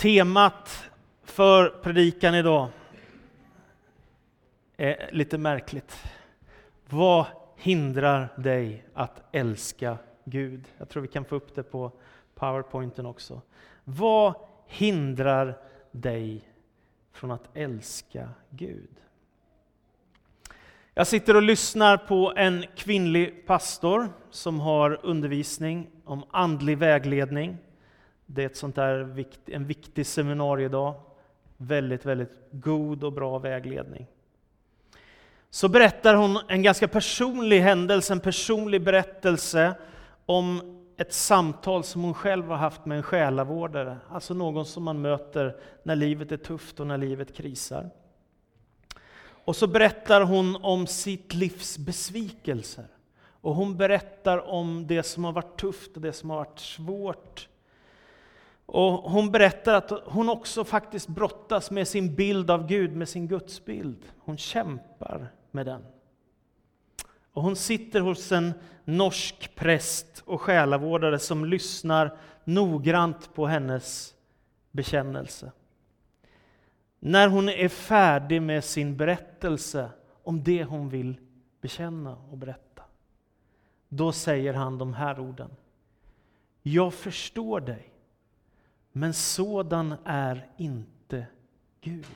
Temat för predikan idag är lite märkligt. Vad hindrar dig att älska Gud? Jag tror vi kan få upp det på powerpointen också. Vad hindrar dig från att älska Gud? Jag sitter och lyssnar på en kvinnlig pastor som har undervisning om andlig vägledning. Det är ett sånt där, en viktig seminariedag. Väldigt, väldigt god och bra vägledning. Så berättar hon en ganska personlig händelse, en personlig berättelse om ett samtal som hon själv har haft med en själavårdare, alltså någon som man möter när livet är tufft och när livet krisar. Och så berättar hon om sitt livs besvikelser. Och hon berättar om det som har varit tufft och det som har varit svårt. Och hon berättar att hon också faktiskt brottas med sin bild av Gud, med sin gudsbild. Hon kämpar med den. Och hon sitter hos en norsk präst och själavårdare som lyssnar noggrant på hennes bekännelse. När hon är färdig med sin berättelse om det hon vill bekänna och berätta, då säger han de här orden. Jag förstår dig, men sådan är inte Gud.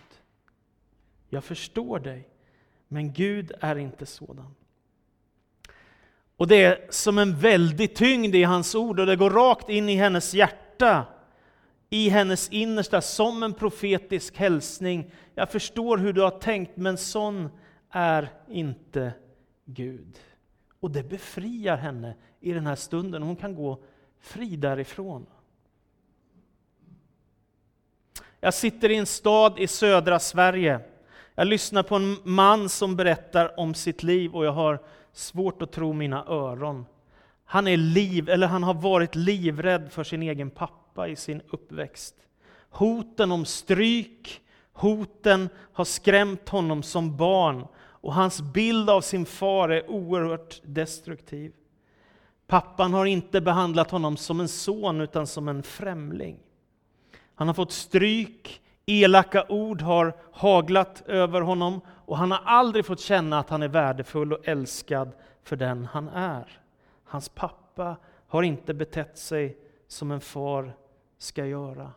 Jag förstår dig, men Gud är inte sådan. Och det är som en väldig tyngd i hans ord och det går rakt in i hennes hjärta, i hennes innersta, som en profetisk hälsning. Jag förstår hur du har tänkt, men sån är inte Gud. Och det befriar henne i den här stunden. Hon kan gå fri därifrån. Jag sitter i en stad i södra Sverige. Jag lyssnar på en man som berättar om sitt liv och jag har svårt att tro mina öron. Han, är liv, eller han har varit livrädd för sin egen pappa i sin uppväxt. Hoten om stryk, hoten har skrämt honom som barn och hans bild av sin far är oerhört destruktiv. Pappan har inte behandlat honom som en son utan som en främling. Han har fått stryk, elaka ord har haglat över honom och han har aldrig fått känna att han är värdefull och älskad för den han är. Hans pappa har inte betett sig som en far ska göra.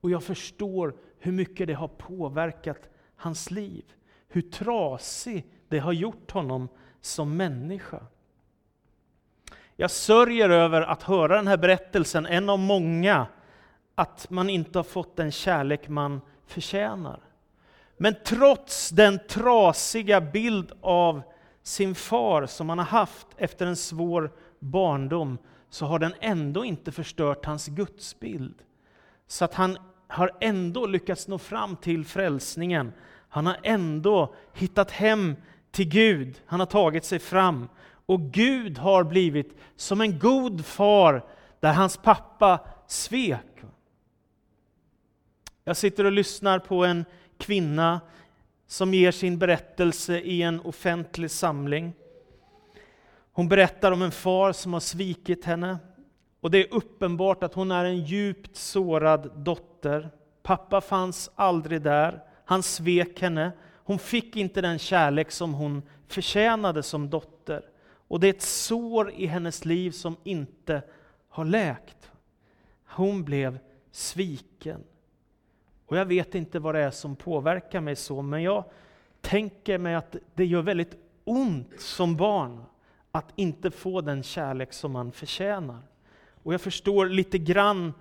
Och jag förstår hur mycket det har påverkat hans liv. Hur trasig det har gjort honom som människa. Jag sörjer över att höra den här berättelsen, en av många, att man inte har fått den kärlek man förtjänar. Men trots den trasiga bild av sin far som han har haft efter en svår barndom, så har den ändå inte förstört hans gudsbild. Så att han har ändå lyckats nå fram till frälsningen. Han har ändå hittat hem till Gud. Han har tagit sig fram. Och Gud har blivit som en god far där hans pappa svek. Jag sitter och lyssnar på en kvinna som ger sin berättelse i en offentlig samling. Hon berättar om en far som har svikit henne. Och det är uppenbart att hon är en djupt sårad dotter. Pappa fanns aldrig där. Han svek henne. Hon fick inte den kärlek som hon förtjänade som dotter. Och det är ett sår i hennes liv som inte har läkt. Hon blev sviken. Och jag vet inte vad det är som påverkar mig så, men jag tänker mig att det gör väldigt ont som barn att inte få den kärlek som man förtjänar. Och jag förstår lite grann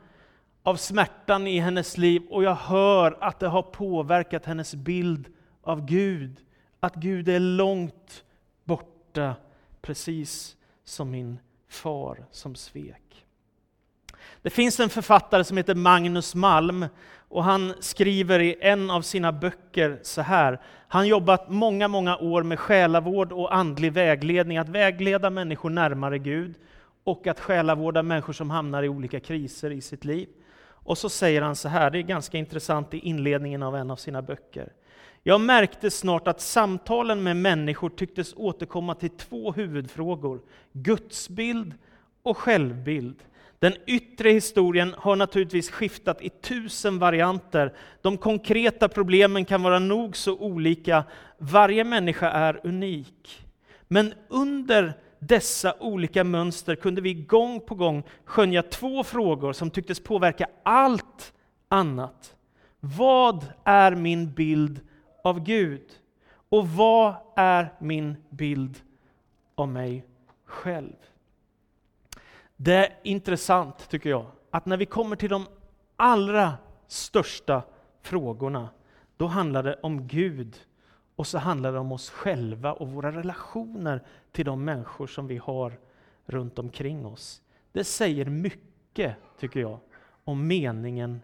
av smärtan i hennes liv och jag hör att det har påverkat hennes bild av Gud. Att Gud är långt borta, precis som min far som svek. Det finns en författare som heter Magnus Malm och han skriver i en av sina böcker så här. Han jobbat många, många år med själavård och andlig vägledning, att vägleda människor närmare Gud och att själavårda människor som hamnar i olika kriser i sitt liv. Och så säger han så här, det är ganska intressant i inledningen av en av sina böcker. Jag märkte snart att samtalen med människor tycktes återkomma till två huvudfrågor, gudsbild och självbild. Den yttre historien har naturligtvis skiftat i tusen varianter. De konkreta problemen kan vara nog så olika. Varje människa är unik. Men under dessa olika mönster kunde vi gång på gång skönja två frågor som tycktes påverka allt annat. Vad är min bild av Gud? Och vad är min bild av mig själv? Det är intressant, tycker jag, att när vi kommer till de allra största frågorna, då handlar det om Gud och så handlar det om oss själva och våra relationer till de människor som vi har runt omkring oss. Det säger mycket, tycker jag, om meningen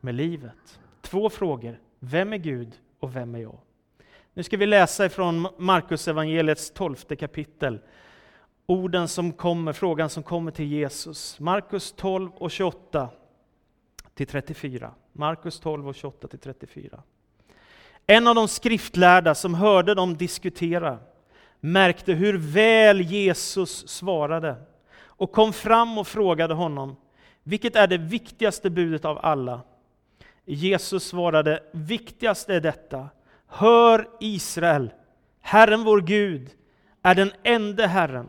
med livet. Två frågor. Vem är Gud och vem är jag? Nu ska vi läsa ifrån Markus evangeliets tolfte kapitel. Orden som kommer, frågan som kommer till Jesus. Markus 12 och 28 till 34. Markus 12 och 28 till 34. En av de skriftlärda som hörde dem diskutera märkte hur väl Jesus svarade och kom fram och frågade honom, vilket är det viktigaste budet av alla? Jesus svarade, viktigast är detta, hör Israel, Herren vår Gud är den enda Herren,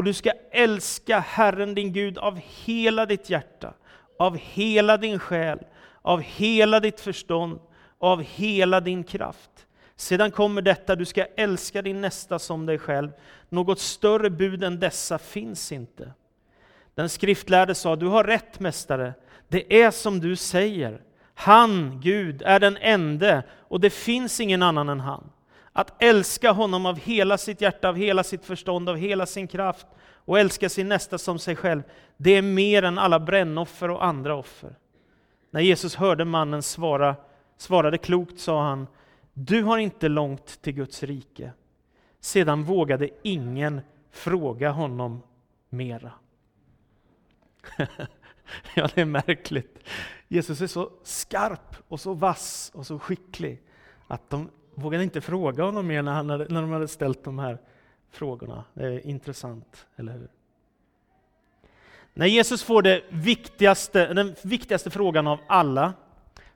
och du ska älska Herren din Gud av hela ditt hjärta, av hela din själ, av hela ditt förstånd av hela din kraft. Sedan kommer detta, du ska älska din nästa som dig själv. Något större bud än dessa finns inte. Den skriftlärde sa, du har rätt mästare, det är som du säger. Han, Gud, är den ende och det finns ingen annan än han. Att älska honom av hela sitt hjärta, av hela sitt förstånd, av hela sin kraft och älska sin nästa som sig själv, det är mer än alla brännoffer och andra offer. När Jesus hörde mannen svara svarade klokt, sa han, du har inte långt till Guds rike. Sedan vågade ingen fråga honom mera. ja, det är märkligt. Jesus är så skarp och så vass och så skicklig att de vågade inte fråga honom mer när, han hade, när de hade ställt de här frågorna. Det är intressant, eller hur? När Jesus får det viktigaste, den viktigaste frågan av alla,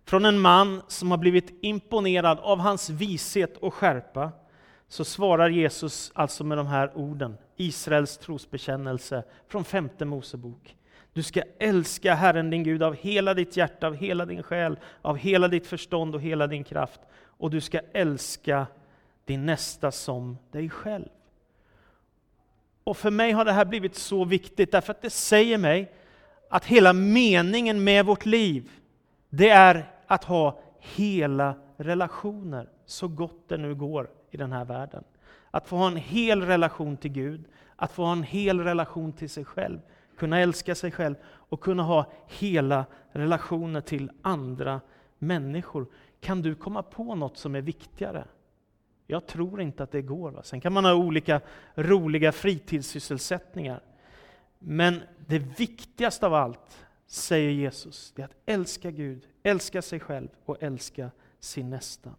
från en man som har blivit imponerad av hans vishet och skärpa, så svarar Jesus alltså med de här orden, Israels trosbekännelse från femte Mosebok. Du ska älska Herren din Gud av hela ditt hjärta, av hela din själ, av hela ditt förstånd och hela din kraft. Och du ska älska din nästa som dig själv. Och för mig har det här blivit så viktigt, därför att det säger mig att hela meningen med vårt liv, det är att ha hela relationer, så gott det nu går i den här världen. Att få ha en hel relation till Gud, att få ha en hel relation till sig själv, kunna älska sig själv och kunna ha hela relationer till andra människor. Kan du komma på något som är viktigare? Jag tror inte att det går. Va? Sen kan man ha olika roliga fritidssysselsättningar. Men det viktigaste av allt, säger Jesus, det är att älska Gud, älska sig själv och älska sin nästa.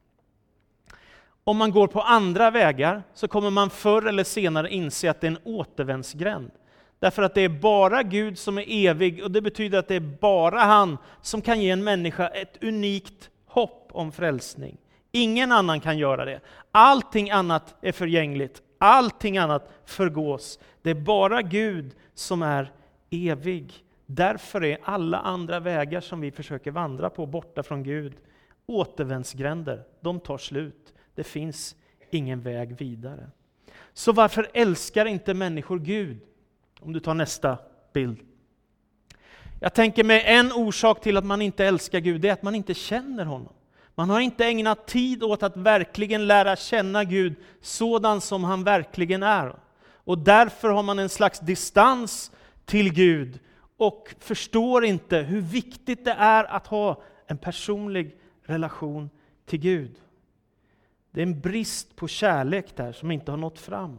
Om man går på andra vägar så kommer man förr eller senare inse att det är en återvändsgränd. Därför att det är bara Gud som är evig och det betyder att det är bara han som kan ge en människa ett unikt om frälsning. Ingen annan kan göra det. Allting annat är förgängligt, allting annat förgås. Det är bara Gud som är evig. Därför är alla andra vägar som vi försöker vandra på borta från Gud återvändsgränder. De tar slut. Det finns ingen väg vidare. Så varför älskar inte människor Gud? Om du tar nästa bild. Jag tänker mig en orsak till att man inte älskar Gud, det är att man inte känner honom. Man har inte ägnat tid åt att verkligen lära känna Gud sådan som han verkligen är. Och därför har man en slags distans till Gud och förstår inte hur viktigt det är att ha en personlig relation till Gud. Det är en brist på kärlek där som inte har nått fram.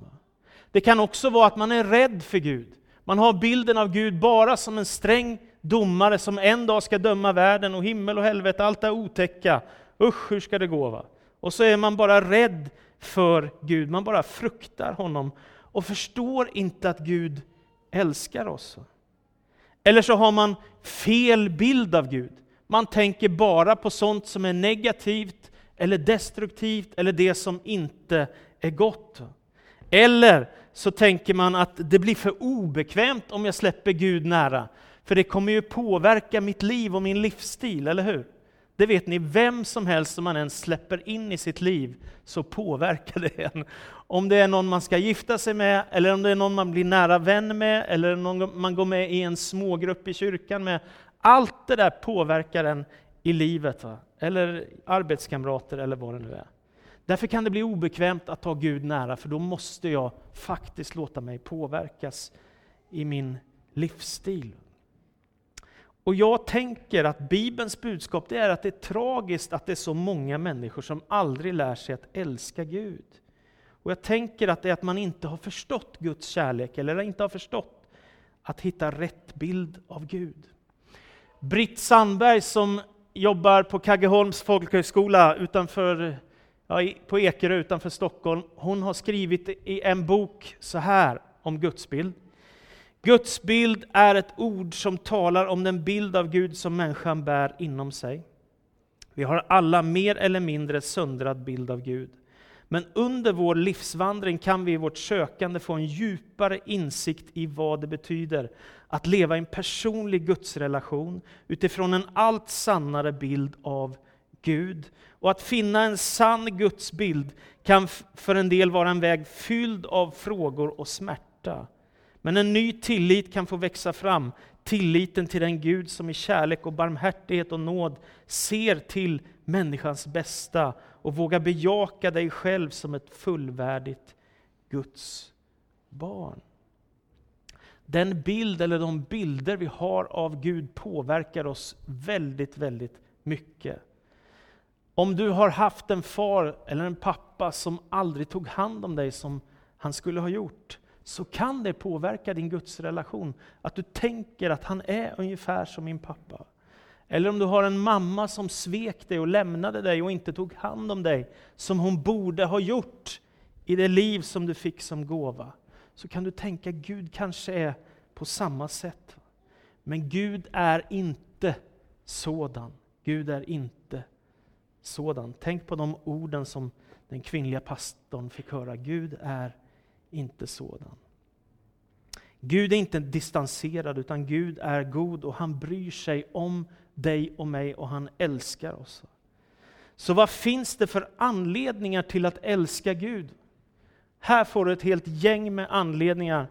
Det kan också vara att man är rädd för Gud. Man har bilden av Gud bara som en sträng domare som en dag ska döma världen och himmel och helvete, allt det otäcka. Usch, hur ska det gå? Va? Och så är man bara rädd för Gud, man bara fruktar honom och förstår inte att Gud älskar oss. Eller så har man fel bild av Gud. Man tänker bara på sånt som är negativt eller destruktivt eller det som inte är gott. Eller så tänker man att det blir för obekvämt om jag släpper Gud nära. För det kommer ju påverka mitt liv och min livsstil, eller hur? Det vet ni, vem som helst som man ens släpper in i sitt liv, så påverkar det en. Om det är någon man ska gifta sig med, eller om det är någon man blir nära vän med, eller någon man går med i en smågrupp i kyrkan med. Allt det där påverkar en i livet, va? eller arbetskamrater eller vad det nu är. Därför kan det bli obekvämt att ta Gud nära, för då måste jag faktiskt låta mig påverkas i min livsstil. Och jag tänker att Bibelns budskap det är att det är tragiskt att det är så många människor som aldrig lär sig att älska Gud. Och jag tänker att det är att man inte har förstått Guds kärlek, eller inte har förstått att hitta rätt bild av Gud. Britt Sandberg som jobbar på Kaggeholms folkhögskola utanför, ja, på Ekerö utanför Stockholm, hon har skrivit i en bok så här om Guds bild. Guds bild är ett ord som talar om den bild av Gud som människan bär inom sig. Vi har alla mer eller mindre söndrad bild av Gud. Men under vår livsvandring kan vi i vårt sökande få en djupare insikt i vad det betyder att leva i en personlig gudsrelation utifrån en allt sannare bild av Gud. Och att finna en sann gudsbild kan för en del vara en väg fylld av frågor och smärta. Men en ny tillit kan få växa fram, tilliten till den Gud som i kärlek och barmhärtighet och nåd ser till människans bästa och vågar bejaka dig själv som ett fullvärdigt Guds barn. Den bild eller de bilder vi har av Gud påverkar oss väldigt, väldigt mycket. Om du har haft en far eller en pappa som aldrig tog hand om dig som han skulle ha gjort, så kan det påverka din gudsrelation. Att du tänker att han är ungefär som min pappa. Eller om du har en mamma som svek dig och lämnade dig och inte tog hand om dig, som hon borde ha gjort i det liv som du fick som gåva. Så kan du tänka, Gud kanske är på samma sätt. Men Gud är inte sådan. Gud är inte sådan. Tänk på de orden som den kvinnliga pastorn fick höra. Gud är inte sådan. Gud är inte distanserad, utan Gud är god och han bryr sig om dig och mig och han älskar oss. Så vad finns det för anledningar till att älska Gud? Här får du ett helt gäng med anledningar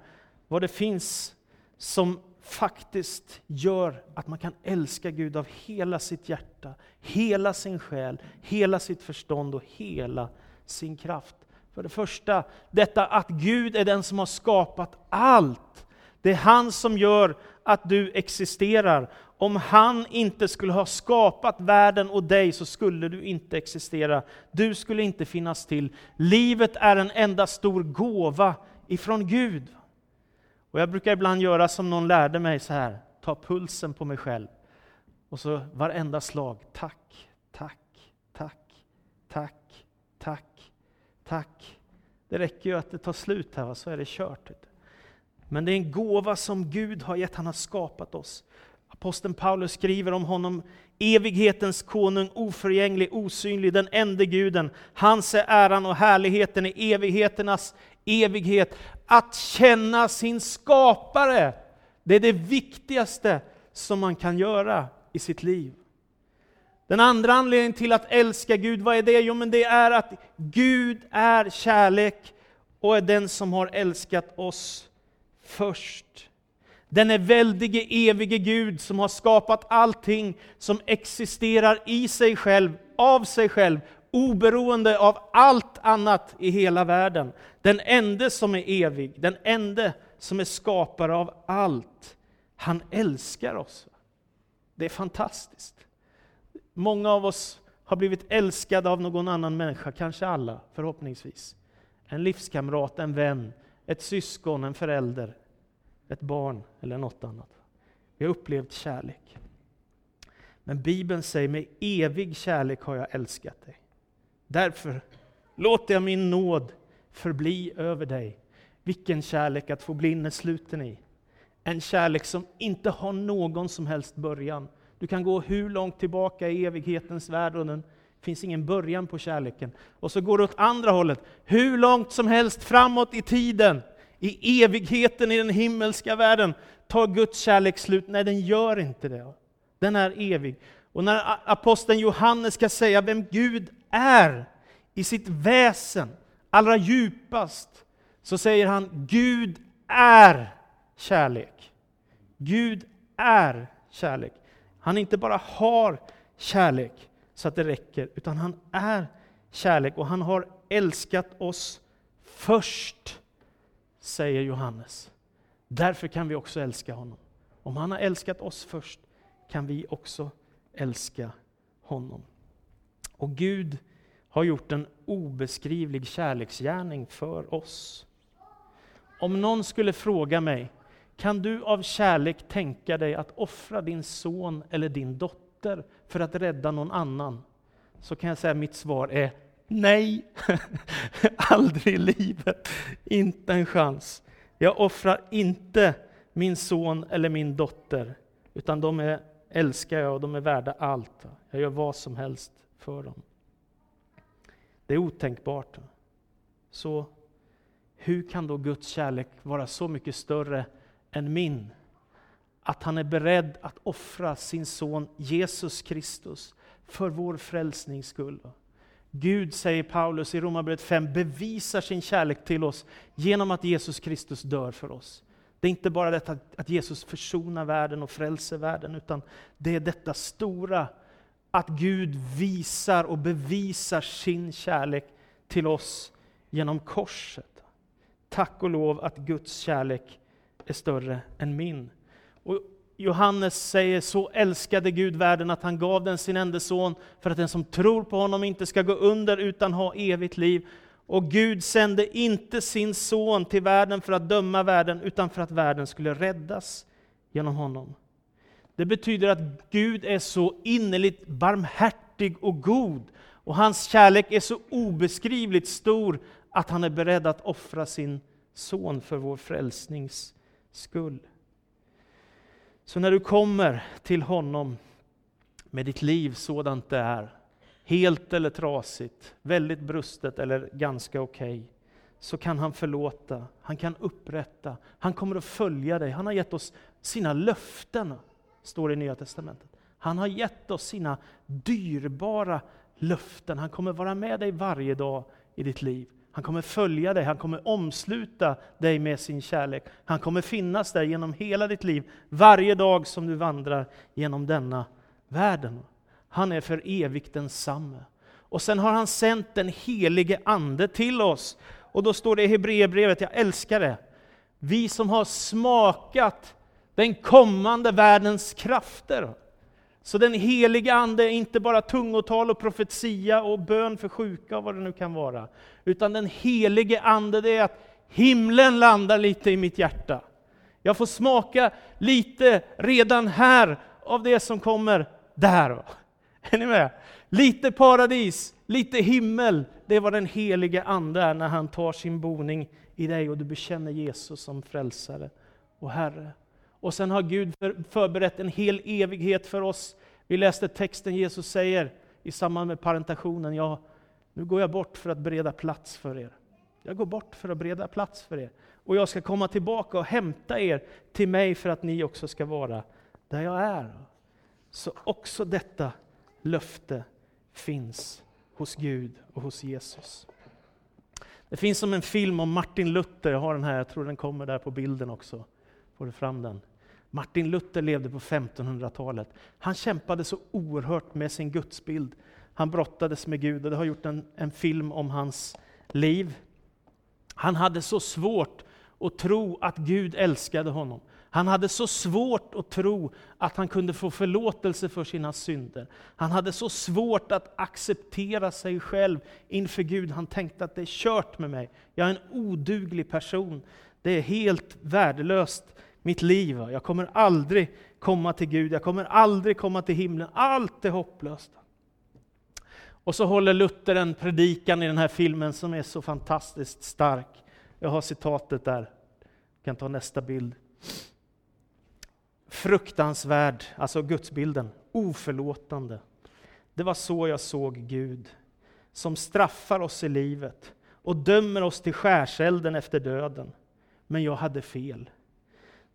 vad det finns som faktiskt gör att man kan älska Gud av hela sitt hjärta, hela sin själ, hela sitt förstånd och hela sin kraft. För det första, detta att Gud är den som har skapat allt. Det är han som gör att du existerar. Om han inte skulle ha skapat världen och dig så skulle du inte existera. Du skulle inte finnas till. Livet är en enda stor gåva ifrån Gud. Och jag brukar ibland göra som någon lärde mig så här, ta pulsen på mig själv. Och så varenda slag, tack, tack, tack, tack, tack, tack. Det räcker ju att det tar slut här, så är det kört. Men det är en gåva som Gud har gett, han har skapat oss. Aposteln Paulus skriver om honom, evighetens konung, oförgänglig, osynlig, den enda guden. Hans är äran och härligheten i evigheternas evighet. Att känna sin skapare, det är det viktigaste som man kan göra i sitt liv. Den andra anledningen till att älska Gud, vad är det? Jo, men det är att Gud är kärlek och är den som har älskat oss först. Den är väldige, evige Gud som har skapat allting som existerar i sig själv, av sig själv, oberoende av allt annat i hela världen. Den enda som är evig, den enda som är skapare av allt. Han älskar oss. Det är fantastiskt. Många av oss har blivit älskade av någon annan människa, kanske alla förhoppningsvis. En livskamrat, en vän, ett syskon, en förälder, ett barn eller något annat. Vi har upplevt kärlek. Men Bibeln säger med evig kärlek har jag älskat dig. Därför låter jag min nåd förbli över dig. Vilken kärlek att få bli innesluten i. en kärlek som inte har någon som helst början. Du kan gå hur långt tillbaka i evighetens värld och det finns ingen början på kärleken. Och så går det åt andra hållet, hur långt som helst framåt i tiden, i evigheten i den himmelska världen, tar Guds kärlek slut? Nej, den gör inte det. Den är evig. Och när aposteln Johannes ska säga vem Gud är i sitt väsen, allra djupast, så säger han Gud är kärlek. Gud är kärlek. Han inte bara har kärlek så att det räcker, utan han är kärlek och han har älskat oss först, säger Johannes. Därför kan vi också älska honom. Om han har älskat oss först kan vi också älska honom. Och Gud har gjort en obeskrivlig kärleksgärning för oss. Om någon skulle fråga mig, kan du av kärlek tänka dig att offra din son eller din dotter för att rädda någon annan? Så kan jag säga att mitt svar är nej, aldrig i livet, inte en chans. Jag offrar inte min son eller min dotter, utan de är, älskar jag och de är värda allt. Jag gör vad som helst för dem. Det är otänkbart. Så hur kan då Guds kärlek vara så mycket större än min? Att han är beredd att offra sin son Jesus Kristus för vår frälsnings skull. Gud, säger Paulus i Romarbrevet 5, bevisar sin kärlek till oss genom att Jesus Kristus dör för oss. Det är inte bara detta att Jesus försonar världen och frälser världen, utan det är detta stora att Gud visar och bevisar sin kärlek till oss genom korset. Tack och lov att Guds kärlek är större än min. Och Johannes säger, så älskade Gud världen att han gav den sin enda son, för att den som tror på honom inte ska gå under utan ha evigt liv. Och Gud sände inte sin son till världen för att döma världen, utan för att världen skulle räddas genom honom. Det betyder att Gud är så innerligt barmhärtig och god, och hans kärlek är så obeskrivligt stor att han är beredd att offra sin son för vår frälsnings skull. Så när du kommer till honom med ditt liv sådant det är, helt eller trasigt, väldigt brustet eller ganska okej, okay, så kan han förlåta, han kan upprätta, han kommer att följa dig. Han har gett oss sina löften, står det i Nya Testamentet. Han har gett oss sina dyrbara löften. Han kommer vara med dig varje dag i ditt liv. Han kommer följa dig, han kommer omsluta dig med sin kärlek. Han kommer finnas där genom hela ditt liv, varje dag som du vandrar genom denna världen. Han är för evigt densamme. Och sen har han sänt den helige Ande till oss. Och då står det i Hebreerbrevet, jag älskar det. Vi som har smakat den kommande världens krafter. Så den heliga Ande är inte bara tungotal och profetia och bön för sjuka och vad det nu kan vara. Utan den helige Ande, det är att himlen landar lite i mitt hjärta. Jag får smaka lite redan här av det som kommer där. Är ni med? Lite paradis, lite himmel. Det är vad den helige Ande är när han tar sin boning i dig och du bekänner Jesus som frälsare och Herre. Och sen har Gud förberett en hel evighet för oss. Vi läste texten Jesus säger i samband med parentationen, ja, nu går jag bort för att bereda plats för er. Jag går bort för att bereda plats för er. Och jag ska komma tillbaka och hämta er till mig för att ni också ska vara där jag är. Så också detta löfte finns hos Gud och hos Jesus. Det finns som en film om Martin Luther, jag har den här, jag tror den kommer där på bilden också. Får du fram den? Martin Luther levde på 1500-talet. Han kämpade så oerhört med sin gudsbild. Han brottades med Gud och det har gjort en, en film om hans liv. Han hade så svårt att tro att Gud älskade honom. Han hade så svårt att tro att han kunde få förlåtelse för sina synder. Han hade så svårt att acceptera sig själv inför Gud. Han tänkte att det är kört med mig. Jag är en oduglig person. Det är helt värdelöst mitt liv. Jag kommer aldrig komma till Gud, jag kommer aldrig komma till himlen. Allt är hopplöst. Och så håller Luther en predikan i den här filmen som är så fantastiskt stark. Jag har citatet där. Jag kan ta nästa bild. fruktansvärd, alltså gudsbilden, oförlåtande. Det var så jag såg Gud, som straffar oss i livet och dömer oss till skärselden efter döden. Men jag hade fel.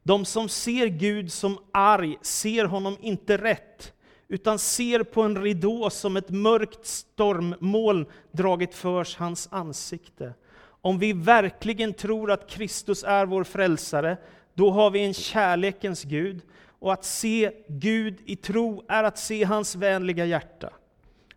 De som ser Gud som arg ser honom inte rätt, utan ser på en ridå som ett mörkt stormmoln dragit för hans ansikte. Om vi verkligen tror att Kristus är vår frälsare, då har vi en kärlekens Gud, och att se Gud i tro är att se hans vänliga hjärta.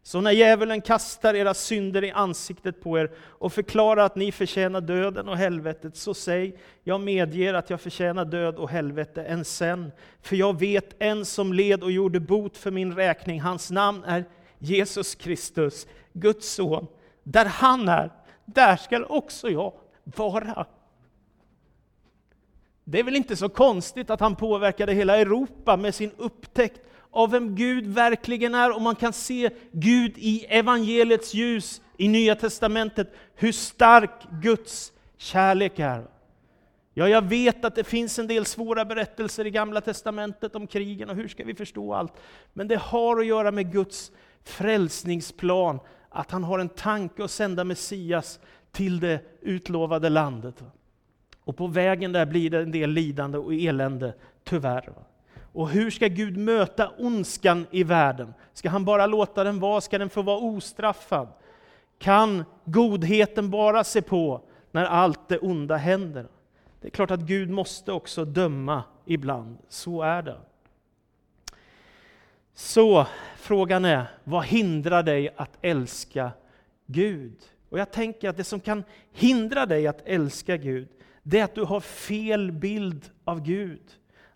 Så när djävulen kastar era synder i ansiktet på er och förklarar att ni förtjänar döden och helvetet, så säg, jag medger att jag förtjänar död och helvete än sen, för jag vet en som led och gjorde bot för min räkning. Hans namn är Jesus Kristus, Guds son. Där han är, där skall också jag vara. Det är väl inte så konstigt att han påverkade hela Europa med sin upptäckt av vem Gud verkligen är, och man kan se Gud i evangeliets ljus i Nya Testamentet, hur stark Guds kärlek är. Ja, jag vet att det finns en del svåra berättelser i Gamla Testamentet om krigen, och hur ska vi förstå allt? Men det har att göra med Guds frälsningsplan, att han har en tanke att sända Messias till det utlovade landet. Och på vägen där blir det en del lidande och elände, tyvärr. Och hur ska Gud möta ondskan i världen? Ska han bara låta den vara? Ska den få vara ostraffad? Kan godheten bara se på när allt det onda händer? Det är klart att Gud måste också döma ibland, så är det. Så frågan är, vad hindrar dig att älska Gud? Och jag tänker att det som kan hindra dig att älska Gud, det är att du har fel bild av Gud.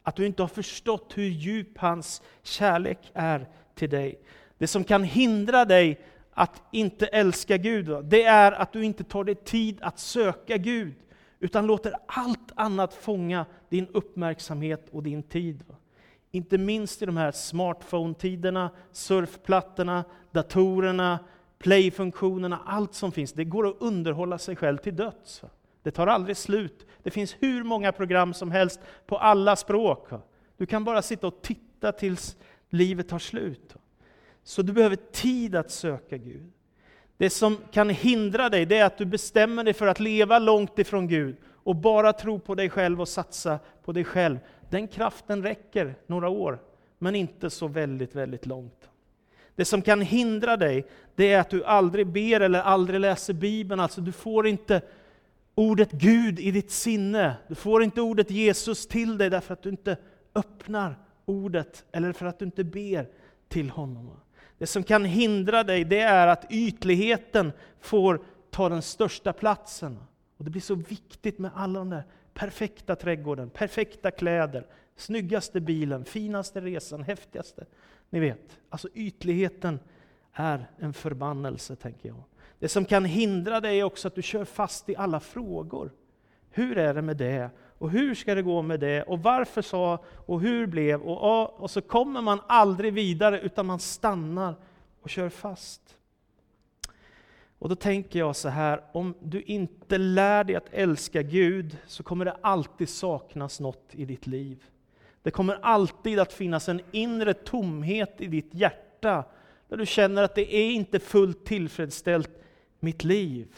Att du inte har förstått hur djup hans kärlek är till dig. Det som kan hindra dig att inte älska Gud, det är att du inte tar dig tid att söka Gud, utan låter allt annat fånga din uppmärksamhet och din tid. Inte minst i de här smartphone-tiderna, surfplattorna, datorerna, playfunktionerna, allt som finns. Det går att underhålla sig själv till döds. Det tar aldrig slut. Det finns hur många program som helst på alla språk. Du kan bara sitta och titta tills livet tar slut. Så du behöver tid att söka Gud. Det som kan hindra dig, det är att du bestämmer dig för att leva långt ifrån Gud och bara tro på dig själv och satsa på dig själv. Den kraften räcker några år, men inte så väldigt, väldigt långt. Det som kan hindra dig, det är att du aldrig ber eller aldrig läser Bibeln. Alltså, du får inte ordet Gud i ditt sinne. Du får inte ordet Jesus till dig därför att du inte öppnar ordet eller för att du inte ber till honom. Det som kan hindra dig det är att ytligheten får ta den största platsen. Och Det blir så viktigt med alla de där perfekta trädgården, perfekta kläder, snyggaste bilen, finaste resan, häftigaste. Ni vet, alltså ytligheten är en förbannelse, tänker jag. Det som kan hindra dig är också att du kör fast i alla frågor. Hur är det med det? Och hur ska det gå med det? Och varför sa? Och hur blev? Och, och så kommer man aldrig vidare, utan man stannar och kör fast. Och då tänker jag så här, om du inte lär dig att älska Gud, så kommer det alltid saknas något i ditt liv. Det kommer alltid att finnas en inre tomhet i ditt hjärta, där du känner att det är inte fullt tillfredsställt mitt liv.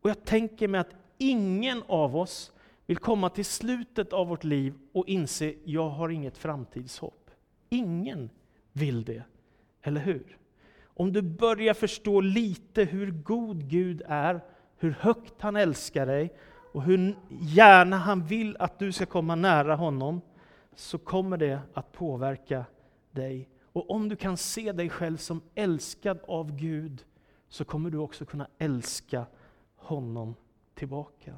Och jag tänker mig att ingen av oss vill komma till slutet av vårt liv och inse, jag har inget framtidshopp. Ingen vill det, eller hur? Om du börjar förstå lite hur god Gud är, hur högt han älskar dig och hur gärna han vill att du ska komma nära honom, så kommer det att påverka dig. Och om du kan se dig själv som älskad av Gud, så kommer du också kunna älska honom tillbaka.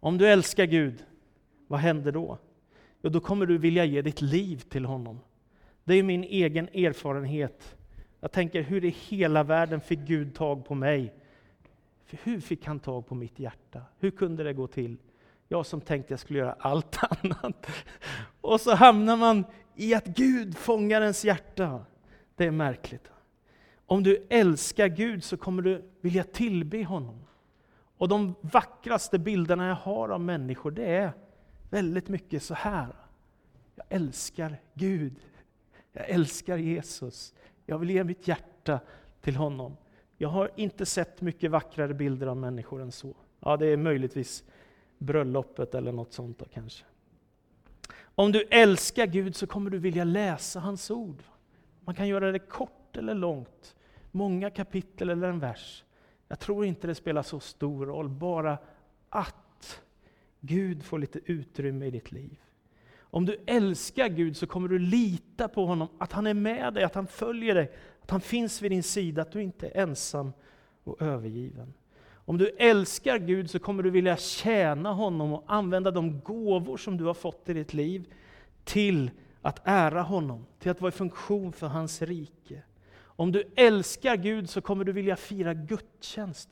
Om du älskar Gud, vad händer då? Jo, då kommer du vilja ge ditt liv till honom. Det är min egen erfarenhet. Jag tänker, hur i hela världen fick Gud tag på mig? hur fick han tag på mitt hjärta? Hur kunde det gå till? Jag som tänkte jag skulle göra allt annat. Och så hamnar man i att Gud fångar ens hjärta. Det är märkligt. Om du älskar Gud så kommer du vilja tillbe honom. Och de vackraste bilderna jag har av människor, det är väldigt mycket så här. Jag älskar Gud. Jag älskar Jesus. Jag vill ge mitt hjärta till honom. Jag har inte sett mycket vackrare bilder av människor än så. Ja, det är möjligtvis bröllopet eller något sånt då kanske. Om du älskar Gud så kommer du vilja läsa hans ord. Man kan göra det kort eller långt, många kapitel eller en vers. Jag tror inte det spelar så stor roll, bara att Gud får lite utrymme i ditt liv. Om du älskar Gud så kommer du lita på honom, att han är med dig, att han följer dig, att han finns vid din sida, att du inte är ensam och övergiven. Om du älskar Gud så kommer du vilja tjäna honom och använda de gåvor som du har fått i ditt liv till att ära honom, till att vara i funktion för hans rike. Om du älskar Gud så kommer du vilja fira gudstjänst.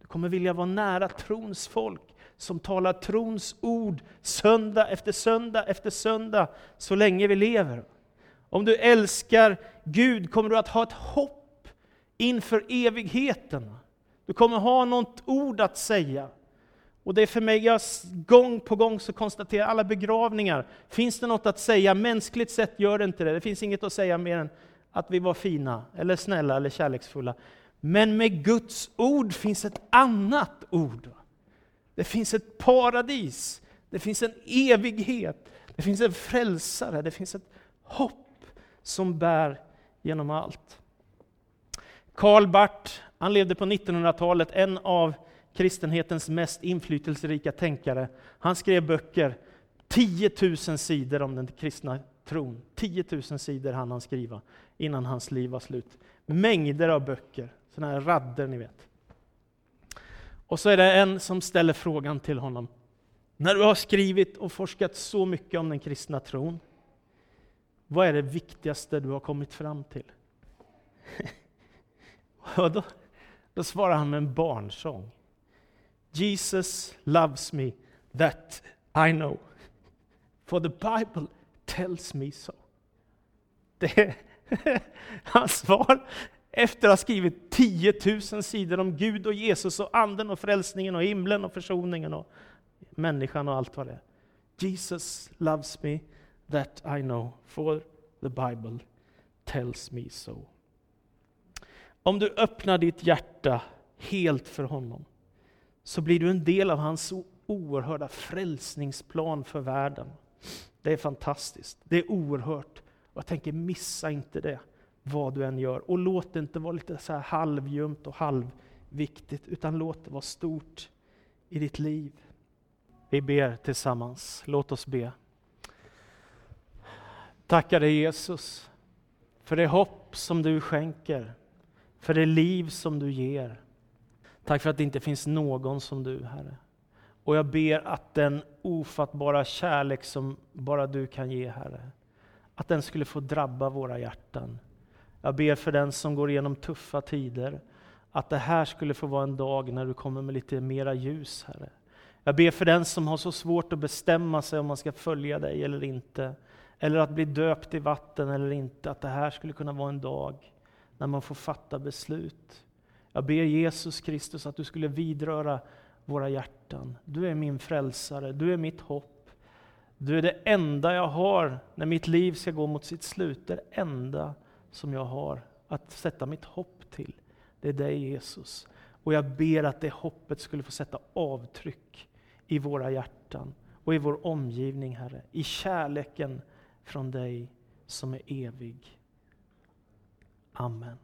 Du kommer vilja vara nära trons folk som talar trons ord söndag efter söndag efter söndag så länge vi lever. Om du älskar Gud kommer du att ha ett hopp inför evigheten. Du kommer ha något ord att säga. Och det är för mig, jag gång på gång så konstaterar alla begravningar, finns det något att säga? Mänskligt sett gör det inte det. Det finns inget att säga mer än att vi var fina, eller snälla, eller kärleksfulla. Men med Guds ord finns ett annat ord. Det finns ett paradis, det finns en evighet, det finns en frälsare, det finns ett hopp som bär genom allt. Karl Barth, han levde på 1900-talet, en av kristenhetens mest inflytelserika tänkare. Han skrev böcker, 10 000 sidor om den kristna tron. 10 000 sidor hann han skriva innan hans liv var slut. Mängder av böcker, sådana här radder ni vet. Och så är det en som ställer frågan till honom. När du har skrivit och forskat så mycket om den kristna tron, vad är det viktigaste du har kommit fram till? och då, då svarar han med en barnsång. Jesus loves me, that I know. For the Bible tells me so. Det är hans svar efter att ha skrivit 10 000 sidor om Gud och Jesus och anden och frälsningen och himlen och försoningen och människan och allt vad det är. Jesus loves me, that I know, for the Bible tells me so. Om du öppnar ditt hjärta helt för honom, så blir du en del av hans oerhörda frälsningsplan för världen. Det är fantastiskt, det är oerhört. Och jag tänker, missa inte det vad du än gör. Och låt det inte vara lite så här halvljumt och halvviktigt, utan låt det vara stort i ditt liv. Vi ber tillsammans. Låt oss be. Tackar dig Jesus för det hopp som du skänker, för det liv som du ger. Tack för att det inte finns någon som du, Herre. Och jag ber att den ofattbara kärlek som bara du kan ge, Herre, att den skulle få drabba våra hjärtan. Jag ber för den som går igenom tuffa tider, att det här skulle få vara en dag när du kommer med lite mera ljus, Herre. Jag ber för den som har så svårt att bestämma sig om man ska följa dig eller inte, eller att bli döpt i vatten eller inte, att det här skulle kunna vara en dag när man får fatta beslut. Jag ber Jesus Kristus att du skulle vidröra våra hjärtan hjärtan. Du är min frälsare, du är mitt hopp. Du är det enda jag har när mitt liv ska gå mot sitt slut. Det enda som jag har att sätta mitt hopp till. Det är dig Jesus. Och jag ber att det hoppet skulle få sätta avtryck i våra hjärtan och i vår omgivning, Herre. I kärleken från dig som är evig. Amen.